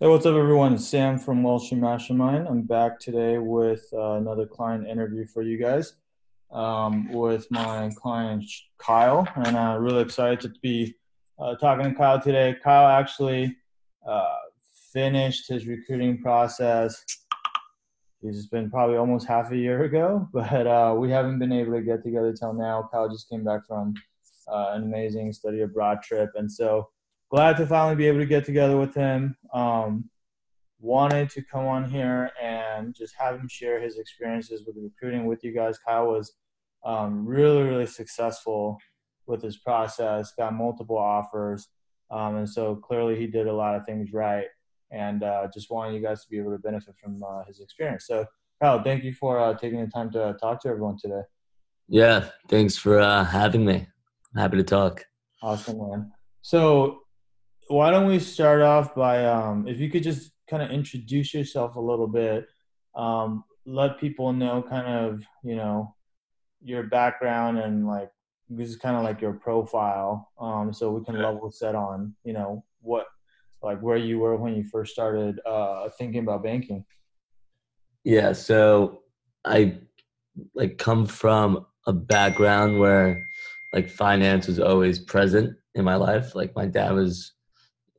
Hey, what's up, everyone? It's Sam from Street Mastermind. I'm back today with uh, another client interview for you guys um, with my client Kyle, and I'm uh, really excited to be uh, talking to Kyle today. Kyle actually uh, finished his recruiting process. It's been probably almost half a year ago, but uh, we haven't been able to get together till now. Kyle just came back from uh, an amazing study abroad trip, and so glad to finally be able to get together with him. Um, wanted to come on here and just have him share his experiences with recruiting with you guys. Kyle was um, really, really successful with his process, got multiple offers. Um, and so clearly he did a lot of things right. And uh, just wanting you guys to be able to benefit from uh, his experience. So, Kyle, thank you for uh, taking the time to talk to everyone today. Yeah, thanks for uh, having me. I'm happy to talk. Awesome, man. So, why don't we start off by um, if you could just kind of introduce yourself a little bit, um, let people know kind of you know your background and like this is kind of like your profile, um, so we can level set on you know what like where you were when you first started uh, thinking about banking. Yeah, so I like come from a background where like finance was always present in my life. Like my dad was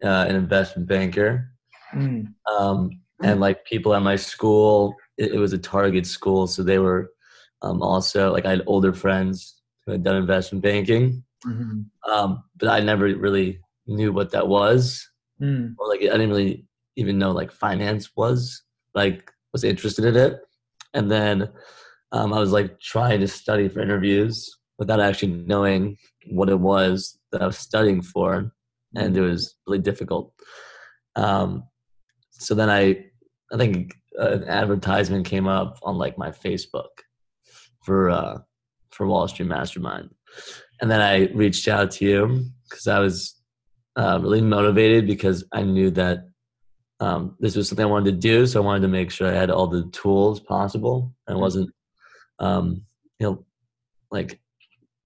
uh, an investment banker. Mm. Um, and like people at my school, it, it, was a target school, so they were um, also like I had older friends who had done investment banking, mm-hmm. um, but I never really knew what that was, mm. or like I didn't really even know like finance was like was interested in it, and then um, I was like trying to study for interviews without actually knowing what it was that I was studying for and it was really difficult. Um, so then I, I think an advertisement came up on like my Facebook for uh, for Wall Street Mastermind, and then I reached out to you because I was uh, really motivated because I knew that um, this was something I wanted to do. So I wanted to make sure I had all the tools possible and mm-hmm. wasn't, um, you know, like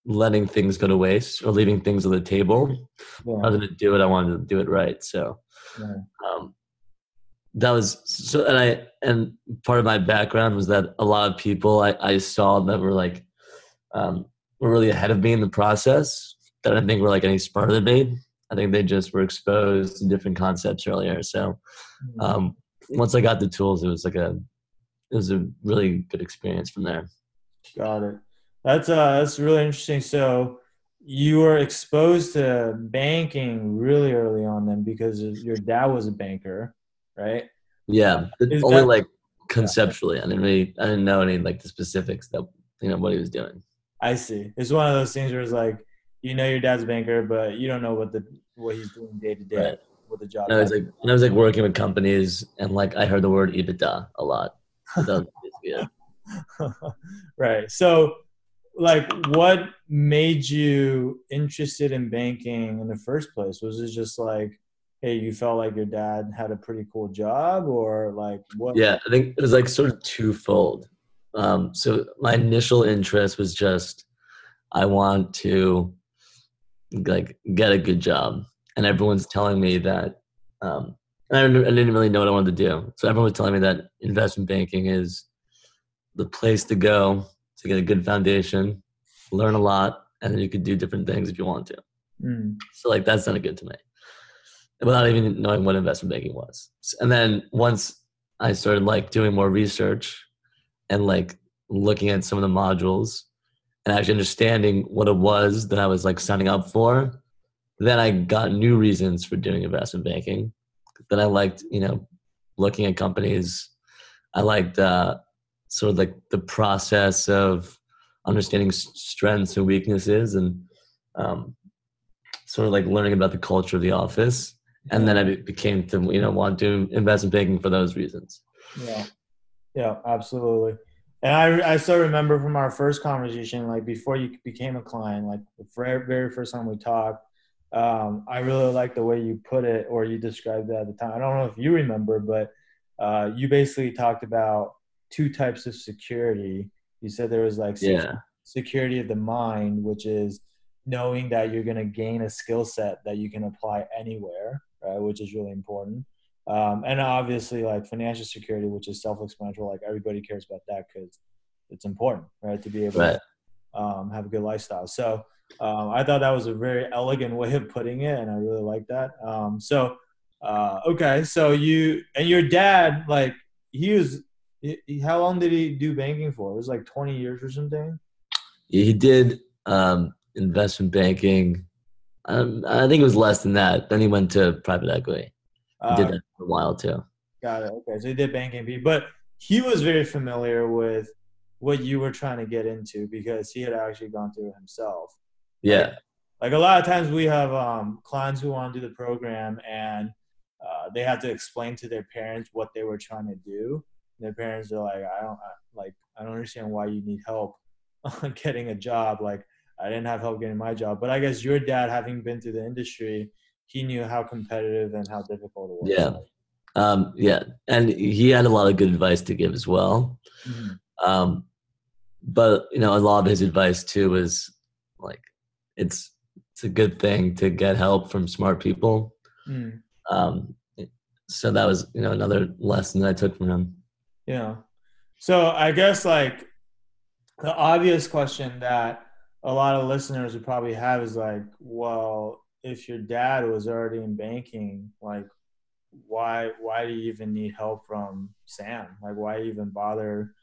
letting things go to waste or leaving things on the table. Yeah. I was going to do it. I wanted to do it right. So, yeah. um, that was so, and I, and part of my background was that a lot of people I, I saw that were like, um, were really ahead of me in the process that I think were like any smarter than me. I think they just were exposed to different concepts earlier. So, mm-hmm. um, once I got the tools, it was like a, it was a really good experience from there. Got it. That's uh that's really interesting. So you were exposed to banking really early on then because your dad was a banker, right? Yeah, Is only that, like conceptually. Yeah. I didn't really I didn't know any like the specifics that you know what he was doing. I see. It's one of those things where it's like you know your dad's a banker, but you don't know what the what he's doing day to day with the job. I was like when I was like working with companies and like I heard the word EBITDA a lot. Yeah. right. So like what made you interested in banking in the first place? Was it just like hey you felt like your dad had a pretty cool job or like what? Yeah i think it was like sort of twofold. Um, so my initial interest was just i want to like get a good job. And everyone's telling me that um, I didn't really know what i wanted to do. So everyone was telling me that investment banking is the place to go to get a good foundation, learn a lot, and then you could do different things if you want to. Mm. So like that sounded good to me, without even knowing what investment banking was. And then once I started like doing more research and like looking at some of the modules and actually understanding what it was that I was like signing up for, then I got new reasons for doing investment banking. Then I liked, you know, looking at companies. I liked uh, sort of like the process of understanding strengths and weaknesses and um, sort of like learning about the culture of the office. And then i became to you know want to invest in banking for those reasons. Yeah. Yeah absolutely. And i i still remember from our first conversation like before you became a client like the very, first time we talked um, i really like the way you put it or you described it at the time. I don't know if you remember but uh, you basically talked about two types of security. You said there was like yeah. security of the mind, which is knowing that you're going to gain a skill set that you can apply anywhere, right? Which is really important. um, and obviously like financial security, which is self-explanatory. Like everybody cares about that because it's important, right? To be able right. to um, have a good lifestyle. So um, I thought that was a very elegant way of putting it, and I really like that. Um, so uh, okay, so you and your dad, like he was. How long did he do banking for? It was like twenty years or something. He did um, investment banking. Um, I think it was less than that. Then he went to private equity. He uh, did that for a while too. Got it. Okay, so he did banking, but he was very familiar with what you were trying to get into because he had actually gone through it himself. Yeah. Like, like a lot of times we have um, clients who want to do the program and uh, they have to explain to their parents what they were trying to do. Their parents are like, I don't I, like, I don't understand why you need help getting a job. Like, I didn't have help getting my job, but I guess your dad, having been through the industry, he knew how competitive and how difficult it was. Yeah. Um, yeah. And he had a lot of good advice to give as well. Mm-hmm. Um, but you know, a lot of his advice too was like, it's, it's a good thing to get help from smart people. Mm. Um, so that was, you know, another lesson that I took from him. Yeah. So I guess like the obvious question that a lot of listeners would probably have is like, well, if your dad was already in banking, like why why do you even need help from Sam? Like why even bother,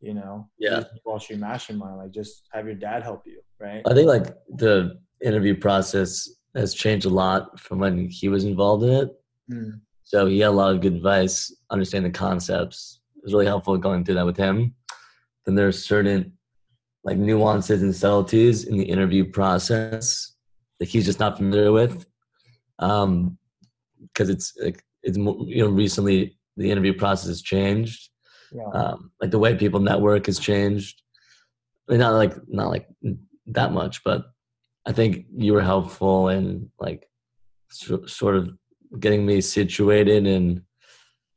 you know, yeah, Wall Street Mastermind? Like just have your dad help you, right? I think like the interview process has changed a lot from when he was involved in it. Mm. So he had a lot of good advice, understand the concepts. It was really helpful going through that with him. Then there's certain like nuances and subtleties in the interview process that he's just not familiar with. Um, because it's like it's you know recently the interview process has changed. Yeah. Um, like the way people network has changed. I mean, not like not like that much, but I think you were helpful in like so, sort of getting me situated in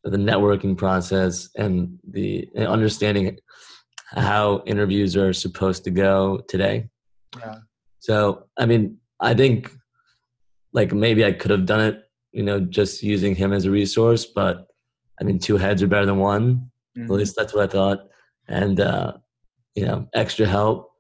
the networking process and the and understanding how interviews are supposed to go today. Yeah. So, I mean, I think like maybe I could have done it, you know, just using him as a resource, but I mean, two heads are better than one. Mm-hmm. At least that's what I thought. And, uh, you know, extra help.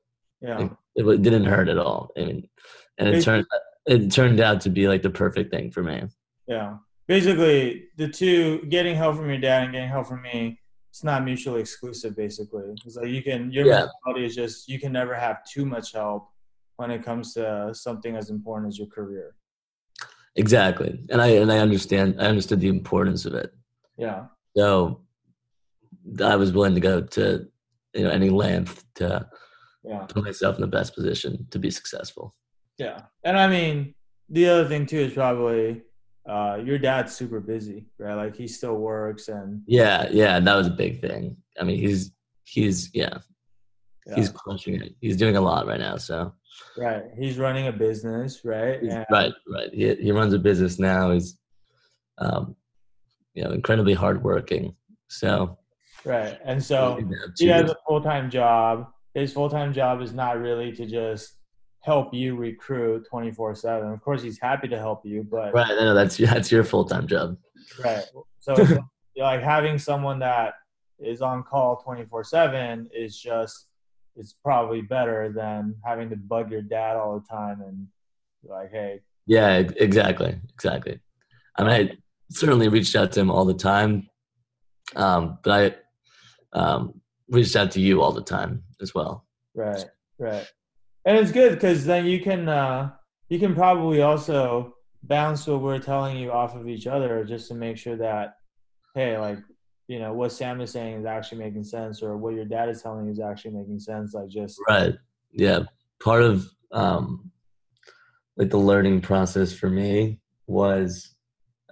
Yeah. It, it didn't hurt at all. I mean, and it turned, it turned out to be like the perfect thing for me. Yeah. Basically, the two getting help from your dad and getting help from me, it's not mutually exclusive. Basically, it's like you can your yeah. mentality is just you can never have too much help when it comes to something as important as your career. Exactly, and I and I understand. I understood the importance of it. Yeah. So I was willing to go to you know any length to yeah. put myself in the best position to be successful. Yeah, and I mean the other thing too is probably uh, your dad's super busy, right? Like he still works and yeah, yeah, that was a big thing. I mean, he's he's yeah, yeah. he's crushing it. He's doing a lot right now. So right, he's running a business, right? And, right, right. He he runs a business now. He's um, you know, incredibly hardworking. So right, and so he has a full time job. His full time job is not really to just help you recruit 24 7 of course he's happy to help you but right no that's that's your full-time job. Right. So like having someone that is on call 24 7 is just it's probably better than having to bug your dad all the time and like hey. Yeah exactly exactly. I mean i certainly reached out to him all the time um, but i um, reached out to you all the time as well. Right right and it's good because then you can uh, you can probably also bounce what we're telling you off of each other just to make sure that hey like you know what sam is saying is actually making sense or what your dad is telling you is actually making sense like just right yeah part of um like the learning process for me was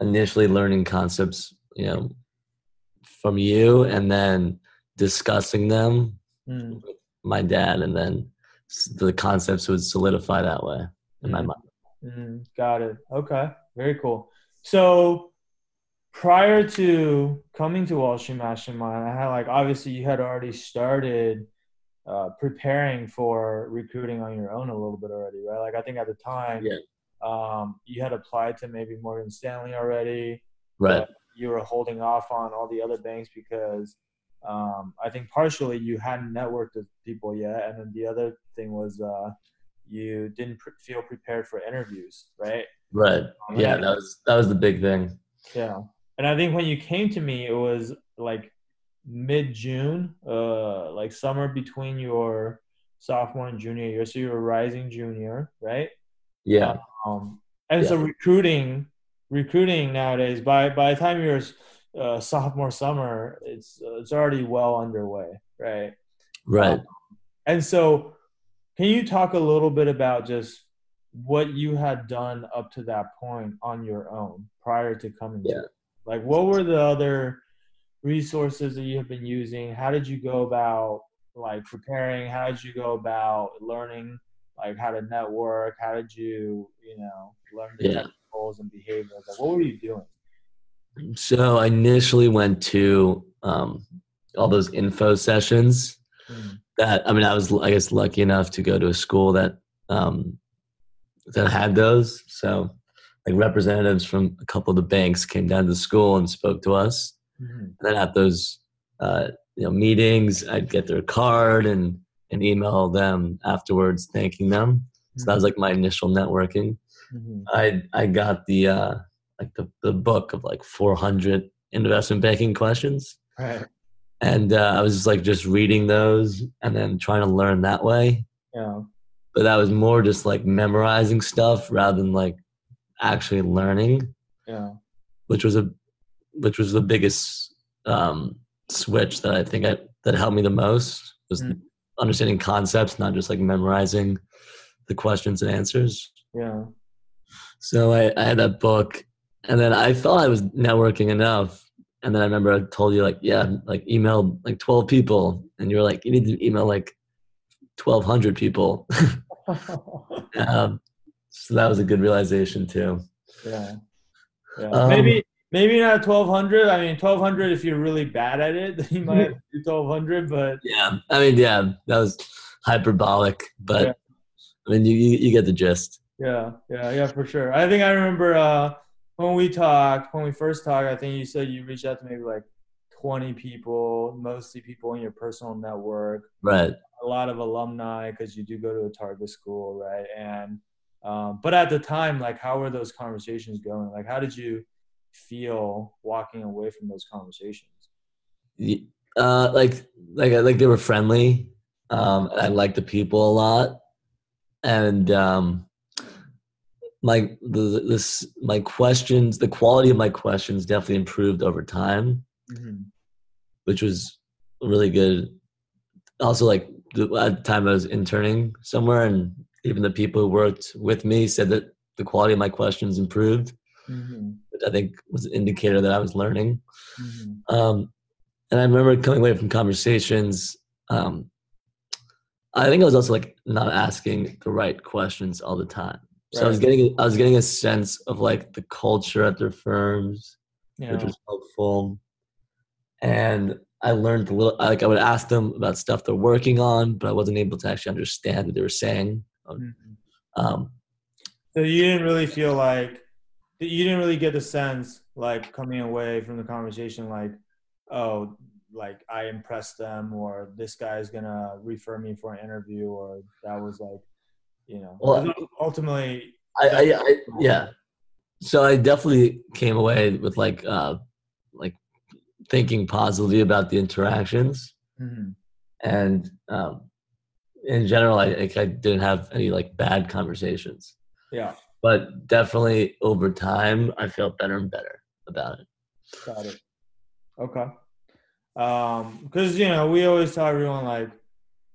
initially learning concepts you know from you and then discussing them mm. with my dad and then the concepts would solidify that way in mm-hmm. my mind. Mm-hmm. Got it. Okay. Very cool. So prior to coming to Wall Street Mastermind, I had like obviously you had already started uh, preparing for recruiting on your own a little bit already, right? Like I think at the time, yeah. um, you had applied to maybe Morgan Stanley already. Right. you were holding off on all the other banks because um, I think partially you hadn't networked with people yet, and then the other thing was uh, you didn't pre- feel prepared for interviews, right? Right. Um, yeah, that was that was the big thing. Yeah, and I think when you came to me, it was like mid June, uh, like summer between your sophomore and junior year. So you were a rising junior, right? Yeah. Um, and yeah. so recruiting, recruiting nowadays, by by the time you're uh, sophomore summer, it's uh, it's already well underway, right? Right. Um, and so, can you talk a little bit about just what you had done up to that point on your own prior to coming? Yeah. To like, what were the other resources that you have been using? How did you go about like preparing? How did you go about learning? Like how to network? How did you, you know, learn the yeah. goals and behaviors? Like, what were you doing? So I initially went to um, all those info sessions. Mm. That I mean, I was I guess lucky enough to go to a school that um, that had those. So like representatives from a couple of the banks came down to the school and spoke to us. Mm-hmm. And then at those uh, you know meetings, I'd get their card and and email them afterwards, thanking them. Mm-hmm. So that was mm-hmm. like my initial networking. Mm-hmm. I I got the uh, like the, the book of like 400 investment banking questions. Right. And uh, I was just like just reading those and then trying to learn that way. Yeah. But that was more just like memorizing stuff rather than like actually learning. Yeah. Which was a which was the biggest um, switch that I think I, that helped me the most was mm. understanding concepts, not just like memorizing the questions and answers. Yeah. So I, I had that book and then I thought I was networking enough. And then I remember I told you like, yeah, like email like 12 people. And you were like, you need to email like 1200 people. um, so that was a good realization too. Yeah. yeah. Um, maybe, maybe not 1200. I mean, 1200, if you're really bad at it, you might do 1200, but yeah, I mean, yeah, that was hyperbolic, but yeah. I mean, you, you, you get the gist. Yeah. Yeah. Yeah, for sure. I think I remember, uh, when we talked, when we first talked, I think you said you reached out to maybe like 20 people, mostly people in your personal network. Right. A lot of alumni because you do go to a target school, right? And um, but at the time, like, how were those conversations going? Like, how did you feel walking away from those conversations? Uh, like, like, like they were friendly. Um, I liked the people a lot, and um, my the, this my questions the quality of my questions definitely improved over time mm-hmm. which was really good also like the, at the time i was interning somewhere and even the people who worked with me said that the quality of my questions improved mm-hmm. which i think was an indicator that i was learning mm-hmm. um, and i remember coming away from conversations um, i think i was also like not asking the right questions all the time so right. I was getting I was getting a sense of like the culture at their firms, yeah. which was helpful. And I learned a little like I would ask them about stuff they're working on, but I wasn't able to actually understand what they were saying. Mm-hmm. Um, so you didn't really feel like you didn't really get the sense like coming away from the conversation like, oh, like I impressed them or this guy's gonna refer me for an interview or that was like you know. Well, ultimately I, I, I, yeah. So i definitely came away with like uh like thinking positively about the interactions. Mm-hmm. and um in general I, I didn't have any like bad conversations. Yeah. But definitely over time i felt better and better about it. Got it. Okay. Um because you know we always tell everyone like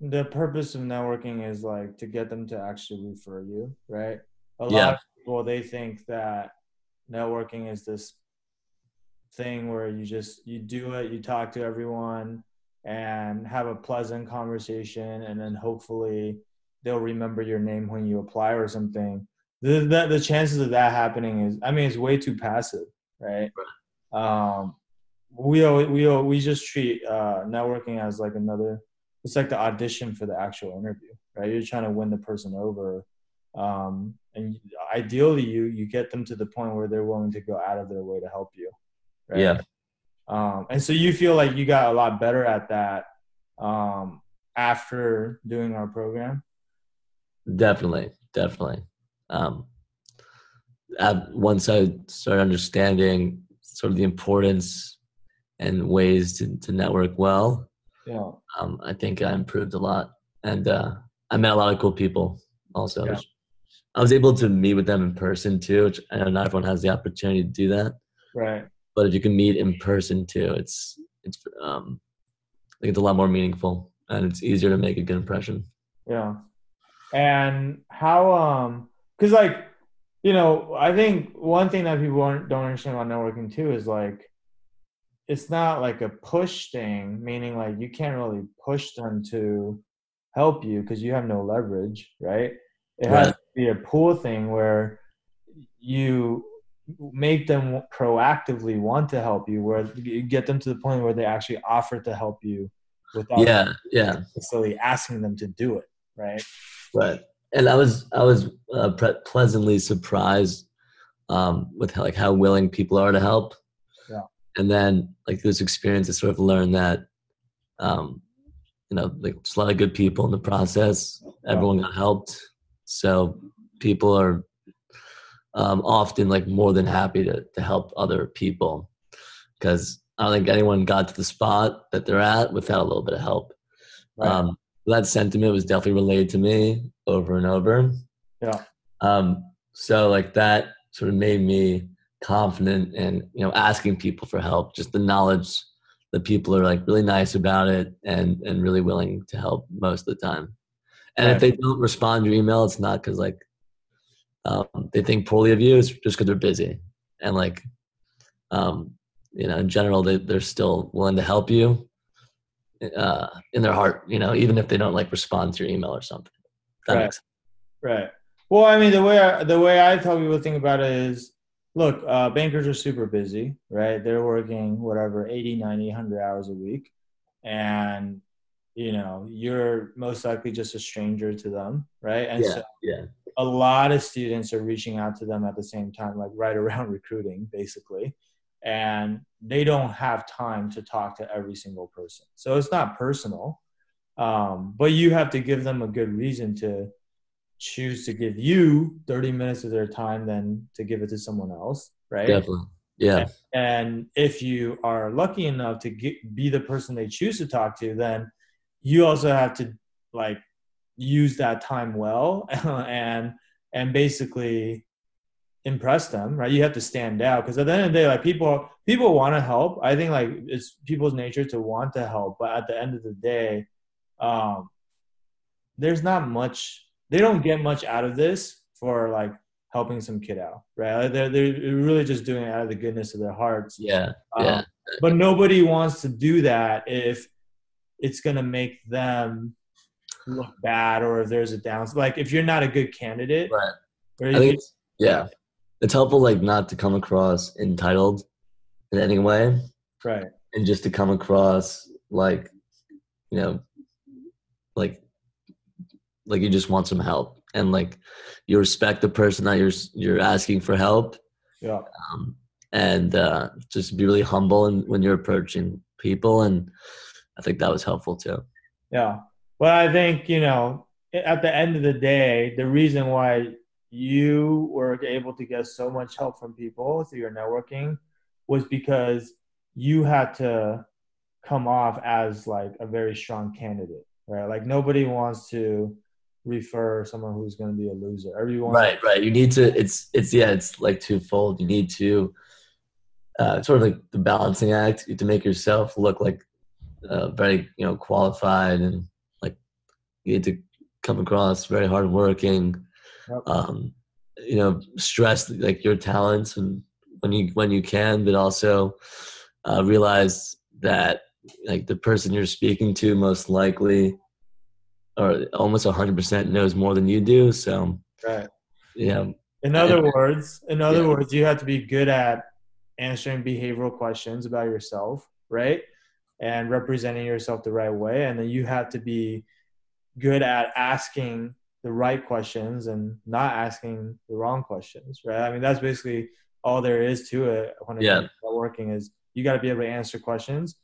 the purpose of networking is like to get them to actually refer you, right? A yeah. lot of people they think that networking is this thing where you just you do it, you talk to everyone and have a pleasant conversation and then hopefully they'll remember your name when you apply or something. The, the, the chances of that happening is I mean it's way too passive, right? Um we we we just treat uh, networking as like another it's like the audition for the actual interview, right? You're trying to win the person over, um, and ideally, you you get them to the point where they're willing to go out of their way to help you. Right? Yeah. Um, and so you feel like you got a lot better at that um, after doing our program. Definitely, definitely. Um, once I started understanding sort of the importance and ways to, to network well, yeah, um, I think I improved a lot, and uh, I met a lot of cool people. Also, Yeah. I was able to meet with them in person too. Which I know not everyone has the opportunity to do that, right. but if you can meet in person too, it's it's um, I think it's a lot more meaningful and it's easier to make a good impression. Yeah. And how um cuz like you know, I think one thing that people don't understand about networking too is like it's not like a push thing, meaning like you can't really push them to help you because you have no leverage, right? It has to be a pull thing where you make them proactively want to help you, where you get them to the point where they actually offer to help you without Yeah, yeah. necessarily asking them to do it, right? Right. And I was I was uh, pre- pleasantly surprised um, with how, like how willing people are to help. And then like this experience, I sort of learned that, um, you know, like there's a lot of good people in the process. Everyone got helped, so people are um, often like more than happy to to help other people because I don't think anyone got to the spot that they're at without a little bit of help. Right. Um, that sentiment was definitely relayed to me over and over. Yeah. Um, so like that sort of made me confident in you know asking people for help. Just the knowledge that people are like really nice about it and and really willing to help most of the time. And Right. if they don't respond to your email, it's not because like um, they think poorly of you. It's just because they're busy and like um, you know in general they they're still willing to help you uh, in their heart. You know even if they don't like respond to your email or something. That Right. Right. Well, I mean, the way I, the way I tell people think about it is, look, uh, bankers are super busy, right? They're working whatever 80, 90, 100 hours a week, and you know you're most likely just a stranger to them, right? And yeah, so yeah, a lot of students are reaching out to them at the same time, like right around recruiting, basically. And they don't have time to talk to every single person. So it's not personal, um, but you have to give them a good reason to choose to give you 30 minutes of their time than to give it to someone else, right? definitely. Yeah, And if you are lucky enough to get, be the person they choose to talk to, then you also have to like use that time well and and basically impress them, right? You have to stand out because at the end of the day, like people people want to help. I think like it's people's nature to want to help, but at the end of the day, um, there's not much. They don't get much out of this for like helping some kid out, right? They're they're really just doing it out of the goodness of their hearts. yeah, Um, yeah, but nobody wants to do that if it's going to make them look bad or if there's a down like if you're not a good candidate right. or I think it's, yeah, it's helpful like not to come across entitled in any way, right and just to come across like you know, like you just want some help and like you respect the person that you're you're asking for help. Yeah. Um, and uh, just be really humble and when you're approaching people and i think that was helpful too. Yeah. Well i think you know at the end of the day the reason why you were able to get so much help from people through your networking was because you had to come off as like a very strong candidate right? Like nobody wants to refer someone who's going to be a loser. Everyone right right. You need to it's it's yeah it's like twofold. You need to uh, sort of like the balancing act. You have to make yourself look like uh, very you know qualified and like you need to come across very hardworking Yep. um, you know stress like your talents and when you when you can but also uh, realize that like the person you're speaking to most likely or almost 100% knows more than you do so right yeah In other And- words, in other Yeah. words, you have to be good at answering behavioral questions about yourself, right? And representing yourself the right way. And then you have to be good at asking the right questions and not asking the wrong questions, right? I mean, that's basically all there is to it when it Yeah. comes to networking is you got to be able to answer questions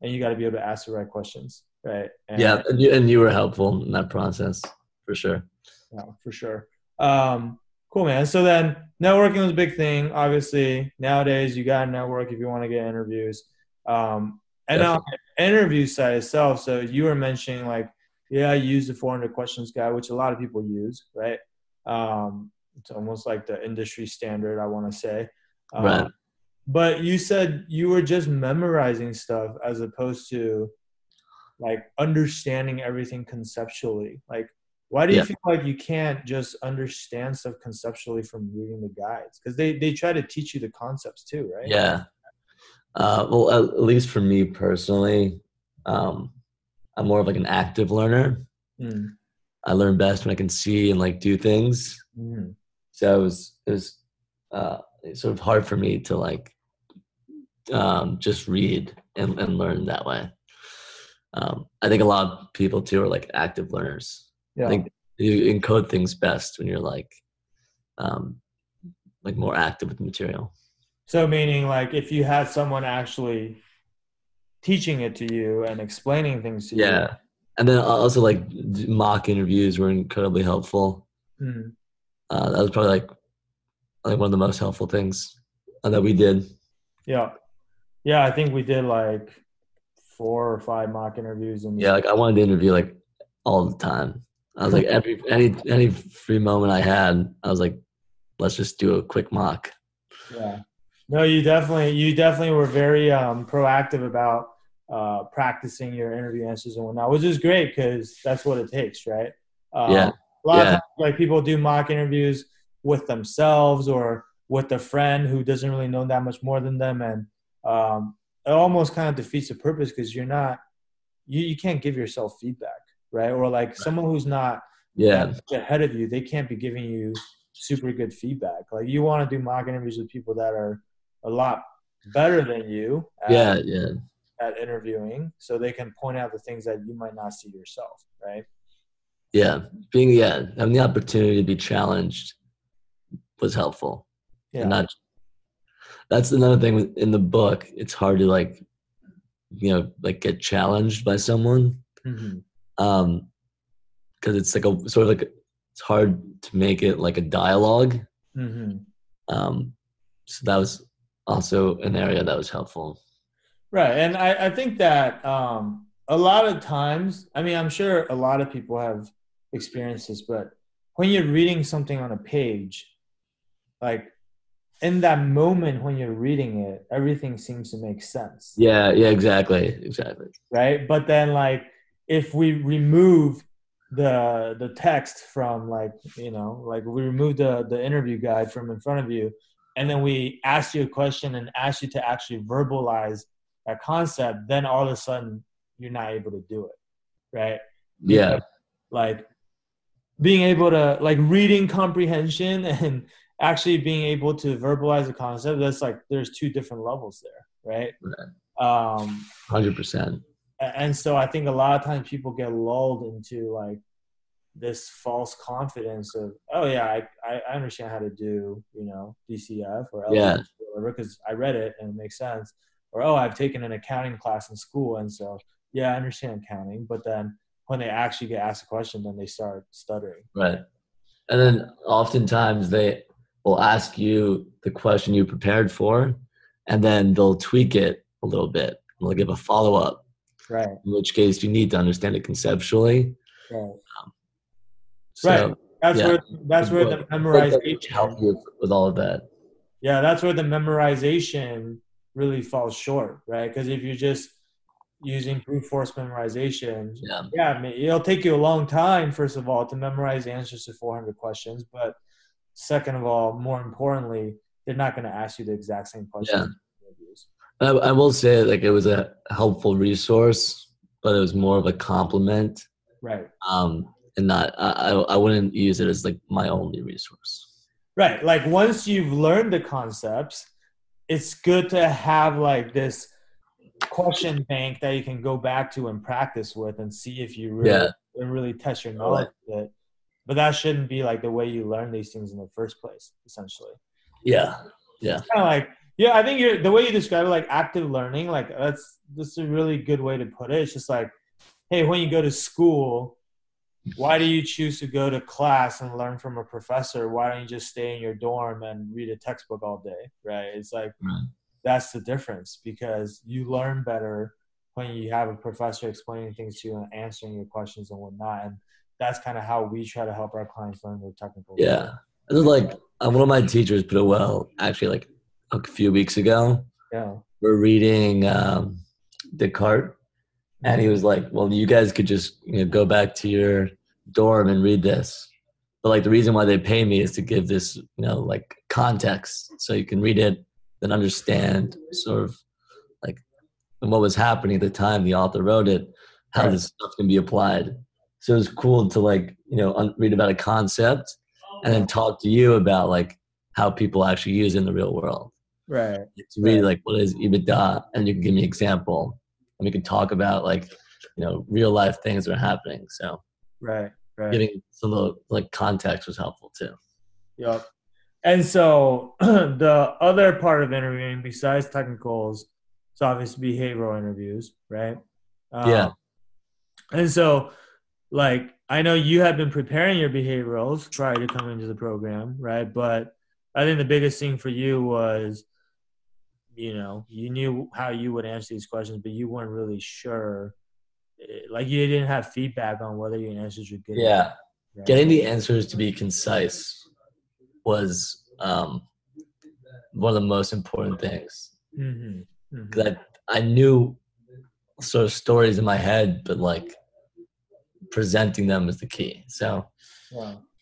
and you got to be able to ask the right questions, right? And, yeah, and you, and you were helpful in that process for sure. Yeah, for sure. Um, cool, man. So then networking was a big thing. Obviously, nowadays you got to network if you want to get interviews. Um, and now interview side itself. So you were mentioning like, yeah, I use the 400 questions guide, which a lot of people use, right? Um, it's almost like the industry standard, I want to say. Um, right. But you said you were just memorizing stuff as opposed to like understanding everything conceptually. Like, why do you yeah. feel like you can't just understand stuff conceptually from reading the guides? Because they they try to teach you the concepts too, right? Yeah. Uh, well, at least for me personally, um, I'm more of like an active learner. Mm. I learn best when I can see and like do things. Mm. So it was it was uh, sort of hard for me to like um, just read and, and learn that way. Um, I think a lot of people too are like active learners. Yeah. I think you encode things best when you're like um, like more active with the material. So meaning like if you had someone actually teaching it to you and explaining things to yeah. you. Yeah. And then also like mock interviews were incredibly helpful. Mm. Uh, that was probably like like one of the most helpful things that we did. Yeah. Yeah, I think we did like four or five mock interviews and Yeah, like I wanted to interview like all the time. I was like every any any free moment I had, I was like, let's just do a quick mock. Yeah. No, you definitely you definitely were very um, proactive about uh, practicing your interview answers and whatnot, which is great because that's what it takes, right? Um, yeah. A lot yeah. of times, like people do mock interviews with themselves or with a friend who doesn't really know that much more than them, and um, it almost kind of defeats the purpose because you're not you, you can't give yourself feedback, right? Or like right. someone who's not yeah ahead of you, they can't be giving you super good feedback. Like you want to do mock interviews with people that are a lot better than you at, yeah yeah at interviewing so they can point out the things that you might not see yourself right yeah being yeah having the opportunity to be challenged was helpful yeah and not that's another thing in the book it's hard to like you know like get challenged by someone mm-hmm. um because it's like a sort of like it's hard to make it like a dialog mm-hmm. um so that was also an area that was helpful. Right. And I, I think that um, a lot of times, I mean, I'm sure a lot of people have experienced this, but when you're reading something on a page, like in that moment when you're reading it, everything seems to make sense. Yeah, yeah, exactly. Exactly. Right. But then like if we remove the the text from like you know like we remove the the interview guide from in front of you and then we ask you a question and ask you to actually verbalize that concept, then all of a sudden you're not able to do it, right? Yeah. Like being able to like reading comprehension and actually being able to verbalize a concept. That's like there's two different levels there, right? Right. Um, Hundred percent. And so I think a lot of times people get lulled into like this false confidence of oh yeah I, I understand how to do you know DCF or yeah whatever because I read it and it makes sense or oh I've taken an accounting class in school and so yeah I understand accounting but then when they actually get asked a question then they start stuttering right and then oftentimes they will ask you the question you prepared for and then they'll tweak it a little bit they'll give a follow-up right in which case you need to understand it conceptually right. Um, so, right. That's yeah. where that's where the memorization help you with all of that. Yeah, that's where the memorization really falls short, right? Because if you're just using brute force memorization, yeah, yeah, I mean, it'll take you a long time. First of all, to memorize answers to 400 questions, but second of all, more importantly, they're not going to ask you the exact same question. Yeah. I, I will say, like, it was a helpful resource, but it was more of a complement. Right. Um, and not I, I wouldn't use it as like my only resource right like once you've learned the concepts it's good to have like this question bank that you can go back to and practice with and see if you really yeah. really test your knowledge with it but that shouldn't be like the way you learn these things in the first place essentially yeah yeah kind of like Yeah, I think you're the way you describe it, like active learning, like that's that's a really good way to put it. It's just like, hey, when you go to school, why do you choose to go to class and learn from a professor? Why don't you just stay in your dorm and read a textbook all day? Right? It's like Right. that's the difference because you learn better when you have a professor explaining things to you and answering your questions and whatnot. And that's kind of how we try to help our clients learn their technical. Yeah. It was like uh, one of my teachers put it well, actually, like a few weeks ago. Yeah. We're reading um, Descartes, and he was like, "Well, you guys could just you know go back to your dorm and read this." But like the reason why they pay me is to give this you know like context, so you can read it and understand sort of like what was happening at the time the author wrote it, how Right. this stuff can be applied. So it was cool to like you know un- read about a concept and then talk to you about like how people actually use it in the real world Right. It's really Right. like what is EBITDA and you can give me an example and we can talk about like you know real life things that are happening. So Right. Right. giving some of like context was helpful too. Yep. And so the other part of interviewing, besides technicals, is obviously behavioral interviews, right? Um, Yeah. And so, like, I know you have been preparing your behaviorals prior to coming into the program, right? But I think the biggest thing for you was, you know, you knew how you would answer these questions, but you weren't really sure. eh, Like, you didn't have feedback on whether your answers were good. Yeah. right? Getting the answers to be concise was um, one of the most important things. Mhm. Mhm. I, I knew sort of stories in my head, but like presenting them is the key. So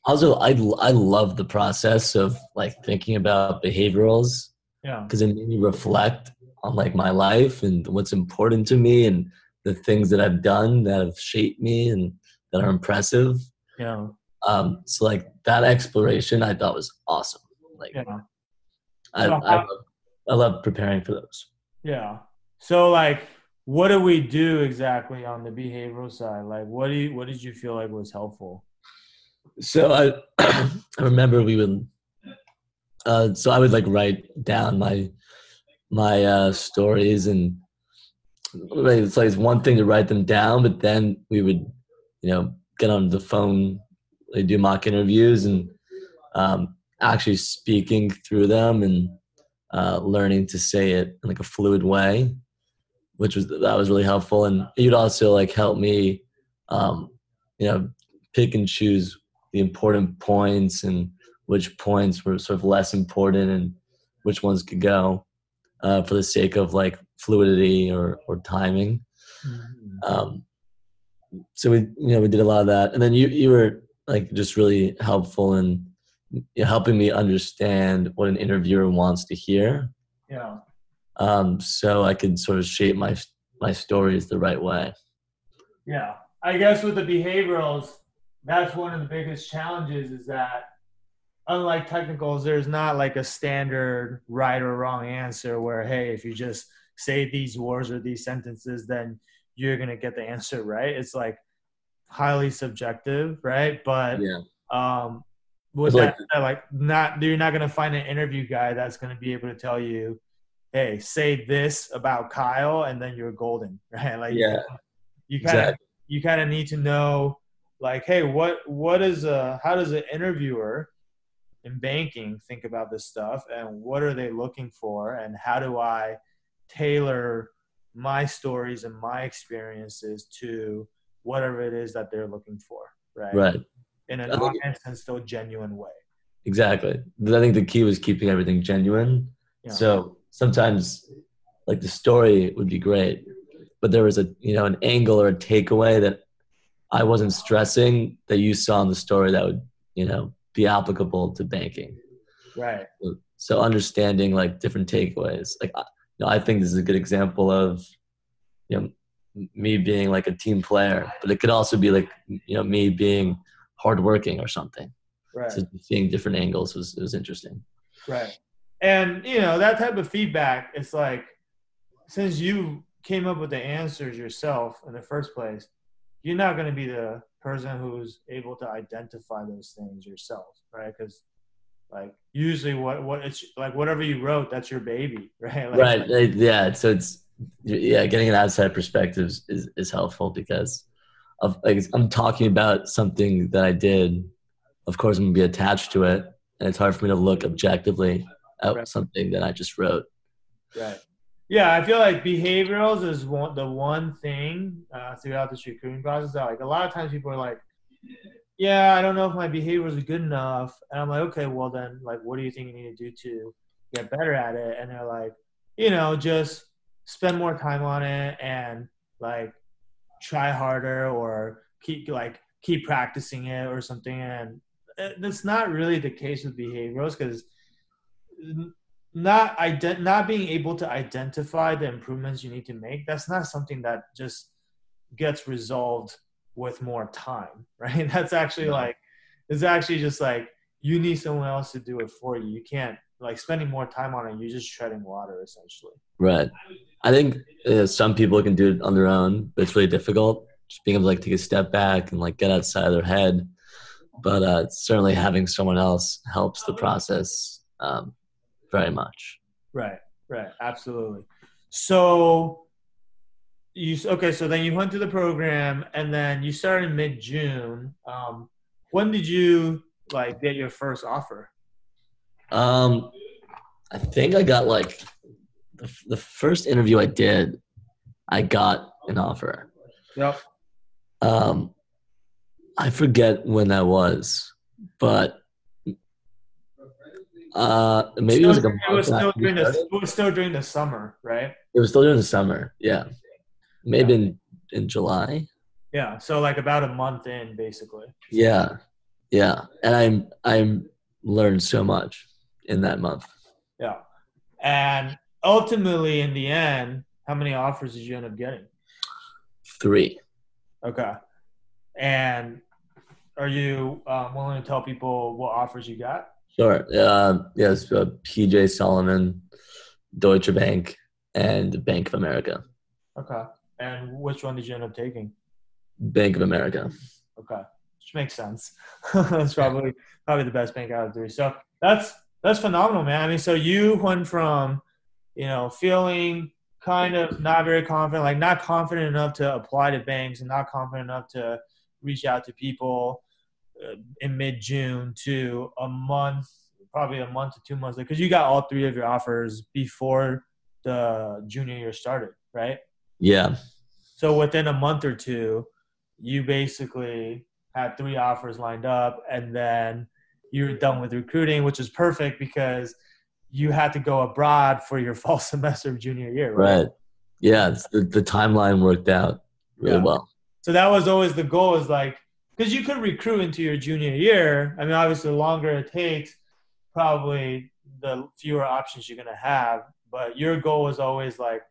also, I I love the process of like thinking about behaviorals Yeah. because it made me reflect on like my life and what's important to me and the things that I've done that have shaped me and that are impressive. Yeah. Um, so like that exploration, I thought was awesome. Like Yeah. I, So I, love, I love preparing for those. Yeah. So like what do we do exactly on the behavioral side? Like what do you what did you feel like was helpful? So I I remember we would uh so I would like write down my my uh stories and it's like it's one thing to write them down, but then we would, you know, get on the phone, like do mock interviews and um actually speaking through them and uh learning to say it in like a fluid way, which was that was really helpful. And you'd also like help me um, you know, pick and choose the important points and which points were sort of less important and which ones could go uh, for the sake of like fluidity or, or timing. Um, so we, you know, we did a lot of that. And then you, you were like just really helpful in helping me understand what an interviewer wants to hear. Yeah. Um, so I could sort of shape my, my stories the right way. Yeah. I guess with the behaviorals, that's one of the biggest challenges is that unlike technicals, there's not like a standard right or wrong answer where, hey, if you just say these words or these sentences, then you're gonna get the answer right. It's like highly subjective, right? But Yeah. um with that like- like not you're not gonna find an interview guy that's gonna be able to tell you, hey, say this about Kyle and then you're golden, right? Like Yeah. you kind of Exactly. you kind of need to know like hey what what is a how does an interviewer in banking think about this stuff and what are they looking for and how do i tailor my stories and my experiences to whatever it is that they're looking for right Right. in an honest and still genuine way Exactly. I think the key was keeping everything genuine. Yeah. So sometimes, like the story would be great, but there was a you know an angle or a takeaway that I wasn't stressing that you saw in the story that would you know be applicable to banking. right So understanding like different takeaways. Like I- you know, I think this is a good example of you know me being like a team player, but it could also be like you know me being hardworking or something. right So seeing different angles was was interesting. Right. And you know, that type of feedback, it's like since you came up with the answers yourself in the first place, you're not going to be the person who's able to identify those things yourself, right? Because like usually what what it's like whatever you wrote that's your baby right? Like, right like, yeah so it's yeah getting an outside perspective is, is helpful because of like i'm talking about something that i did. Of course i'm gonna be attached to it and it's hard for me to look objectively at right. something that i just wrote right yeah i feel like behaviorals is one the one thing uh, throughout this recruiting process that like a lot of times people are like yeah, I don't know if my behaviors are good enough. And I'm like, okay, well then, like, what do you think you need to do to get better at it? And they're like, you know, just spend more time on it and like try harder or keep like keep practicing it or something. And that's not really the case with behaviorals because not ident- not being able to identify the improvements you need to make that's not something that just gets resolved with more time, right? That's actually yeah. like, it's actually just like you need someone else to do it for you. You can't like spending more time on it. You're just treading water essentially. Right. I think uh, some people can do it on their own, but it's really difficult. Just being able to like take a step back and like get outside of their head. But uh, certainly having someone else helps the process um, very much. Right. Right. Absolutely. So you okay so then you went through the program and then you started mid june um, when did you like get your first offer um i think i got like the, the first interview i did i got an offer yep um i forget when that was but uh maybe it was like it was still during the it was still during the summer right it was still during the summer yeah maybe yeah. in in July. Yeah, so like about a month in, basically. Yeah, yeah, and I'm I'm learned so much in that month. Yeah, and ultimately, in the end, how many offers did you end up getting? Three. Okay, and are you um, willing to tell people what offers you got? Sure. Uh, yes, uh, PJ Solomon, Deutsche Bank, and Bank of America. Okay. And which one did you end up taking? Bank of America. Okay, which makes sense. that's probably probably the best bank out of three. So that's that's phenomenal, man. I mean, so you went from you know feeling kind of not very confident, like not confident enough to apply to banks and not confident enough to reach out to people Uh, in mid June to a month, probably a month to two months, because you got all three of your offers before the junior year started, right? Yeah. So within a month or two, you basically had three offers lined up, and then you're done with recruiting, which is perfect because you had to go abroad for your fall semester of junior year. Right. right. Yeah, the the timeline worked out really yeah. well. So that was always the goal. Is like because you could recruit into your junior year. I mean, obviously, the longer it takes, probably the fewer options you're gonna have. But your goal was always like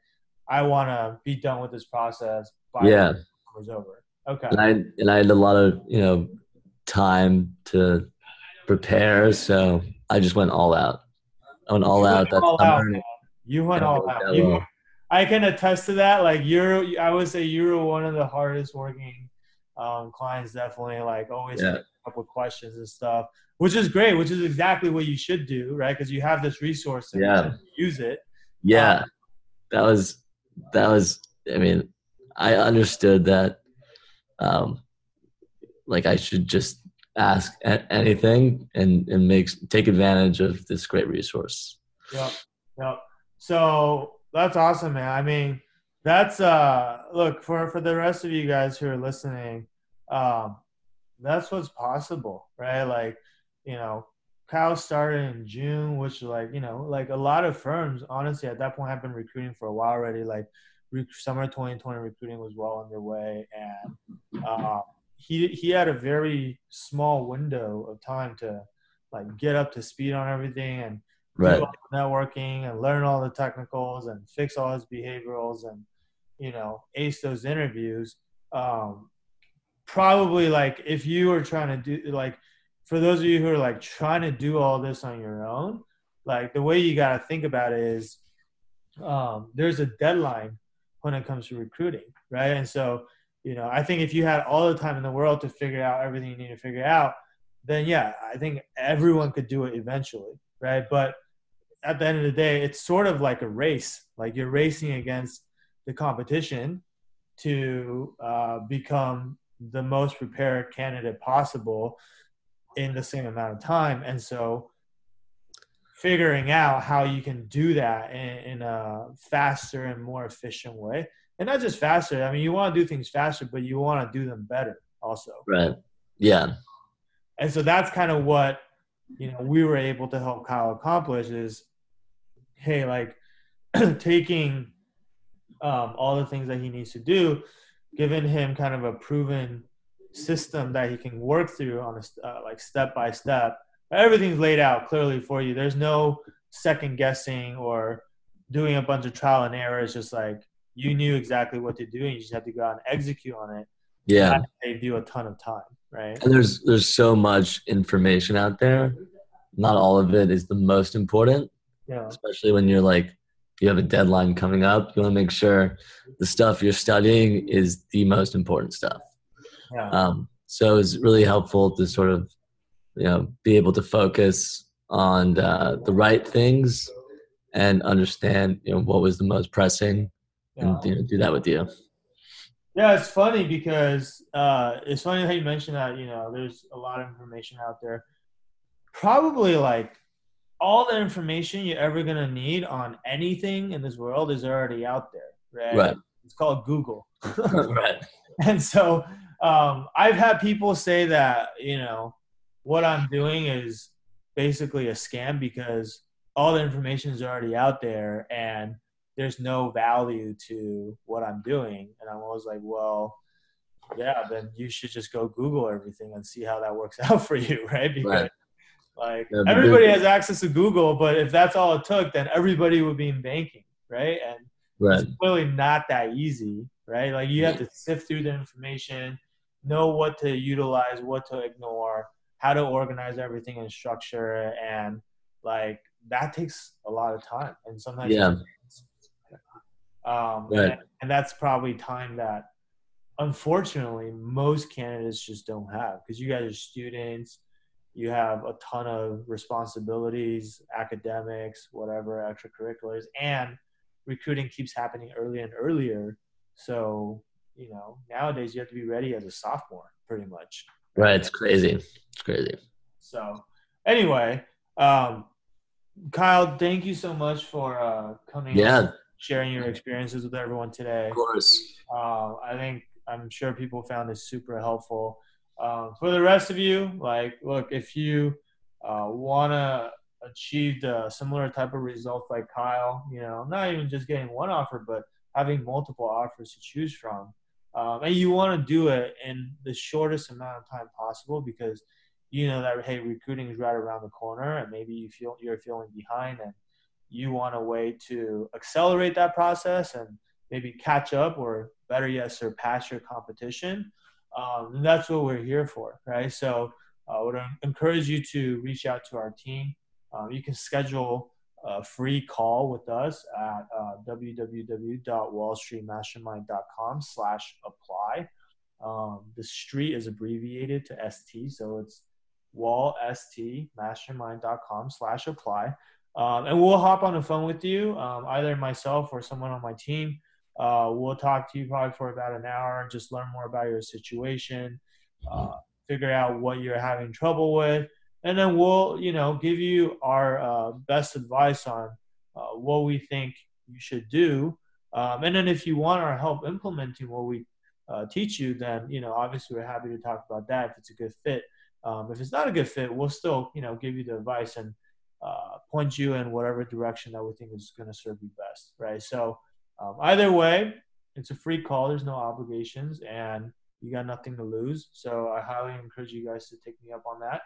I want to be done with this process. By yeah, was over. Okay. And I and I had a lot of you know time to prepare, so I just went all out. I went all you out. Went all out you went all out. You, I can attest to that. Like you're, I would say you were one of the hardest working um, clients. Definitely, like always yeah. up with questions and stuff, which is great. Which is exactly what you should do, right? Because you have this resource and yeah. use it. Yeah, um, that was that was i mean i understood that um like i should just ask anything and and make take advantage of this great resource yep yep so that's awesome man i mean that's uh look for for the rest of you guys who are listening um that's what's possible right like you know Kyle started in June, which like you know, like a lot of firms, honestly, at that point have been recruiting for a while already. Like summer 2020 recruiting was well underway, and uh, he he had a very small window of time to like get up to speed on everything and right. networking and learn all the technicals and fix all his behaviorals and you know ace those interviews. Um, probably like if you were trying to do like for those of you who are like trying to do all this on your own, like the way you got to think about it is um, there's a deadline when it comes to recruiting, right? And so, you know, I think if you had all the time in the world to figure out everything you need to figure out, then yeah, I think everyone could do it eventually, right? But at the end of the day, it's sort of like a race. Like you're racing against the competition to uh, become the most prepared candidate possible in the same amount of time. And so figuring out how you can do that in, in, a faster and more efficient way. And not just faster. I mean, you want to do things faster, but you want to do them better also. Right. Yeah. And so that's kind of what, you know, we were able to help Kyle accomplish is, hey, like taking um, all the things that he needs to do, giving him kind of a proven system that he can work through on a uh, like step by step everything's laid out clearly for you. There's no second guessing or doing a bunch of trial and error. It's just like you knew exactly what to do, and you just have to go out and execute on it. Yeah, they do a ton of time, right? And there's there's so much information out there. Not all of it is the most important. Yeah. Especially when you're like you have a deadline coming up. You want to make sure the stuff you're studying is the most important stuff. Yeah. Um, so it's really helpful to sort of you know be able to focus on uh, the right things and understand you know what was the most pressing and you know, do that with you yeah it's funny because uh, it's funny how you mentioned that you know there's a lot of information out there probably like all the information you're ever going to need on anything in this world is already out there right, right. it's called google right and so um, i've had people say that you know what I'm doing is basically a scam because all the information is already out there and there's no value to what I'm doing. And I'm always like, well, yeah, then you should just go Google everything and see how that works out for you, right? Because right. Like yeah, everybody has access to Google, but if that's all it took, then everybody would be in banking, right? And right. it's really not that easy, right? Like you have to sift through the information, know what to utilize, what to ignore, how to organize everything in structure and like that takes a lot of time and sometimes yeah um, right. and, and that's probably time that unfortunately most candidates just don't have because you guys are students you have a ton of responsibilities academics whatever extracurriculars and recruiting keeps happening earlier and earlier so you know nowadays you have to be ready as a sophomore pretty much Right. It's crazy. It's crazy. So, anyway, um, Kyle, thank you so much for uh, coming. Yeah. sharing your experiences with everyone today. Of course. Uh, I think I'm sure people found this super helpful. Um, for the rest of you, like, look, if you uh, want to achieve a similar type of result like Kyle, you know, not even just getting one offer, but having multiple offers to choose from, um, and you want to do it in the shortest amount of time possible because you know that hey recruiting is right around the corner and maybe you feel you're feeling behind and you want a way to accelerate that process and maybe catch up or better yet surpass your competition um, that's what we're here for right so uh, i would encourage you to reach out to our team um, you can schedule a free call with us at uh, www.wallstreetmastermind.com slash apply. Um, the street is abbreviated to ST, so it's wallstmastermind.com slash apply. Um, and we'll hop on the phone with you, um, either myself or someone on my team. Uh, we'll talk to you probably for about an hour, and just learn more about your situation, uh, figure out what you're having trouble with, and then we'll you know give you our uh, best advice on uh, what we think you should do. Um, and then if you want our help implementing what we uh, teach you then you know obviously we're happy to talk about that if it's a good fit. Um, if it's not a good fit we'll still you know give you the advice and uh, point you in whatever direction that we think is going to serve you best right? So um, either way it's a free call there's no obligations and you got nothing to lose so i highly encourage you guys to take me up on that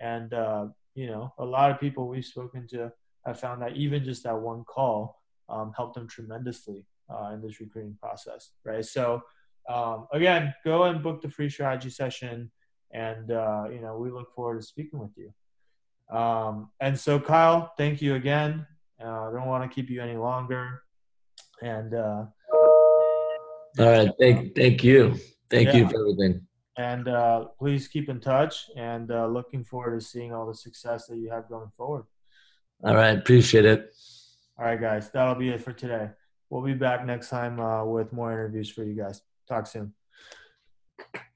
and, uh, you know, a lot of people we've spoken to have found that even just that one call um, helped them tremendously uh, in this recruiting process, right? So, um, again, go and book the free strategy session. And, uh, you know, we look forward to speaking with you. Um, and so, Kyle, thank you again. Uh, I don't want to keep you any longer. And, uh, all right. Thank, thank you. Thank yeah. you for everything. And uh, please keep in touch and uh, looking forward to seeing all the success that you have going forward. All right. Appreciate it. All right, guys. That'll be it for today. We'll be back next time uh, with more interviews for you guys. Talk soon.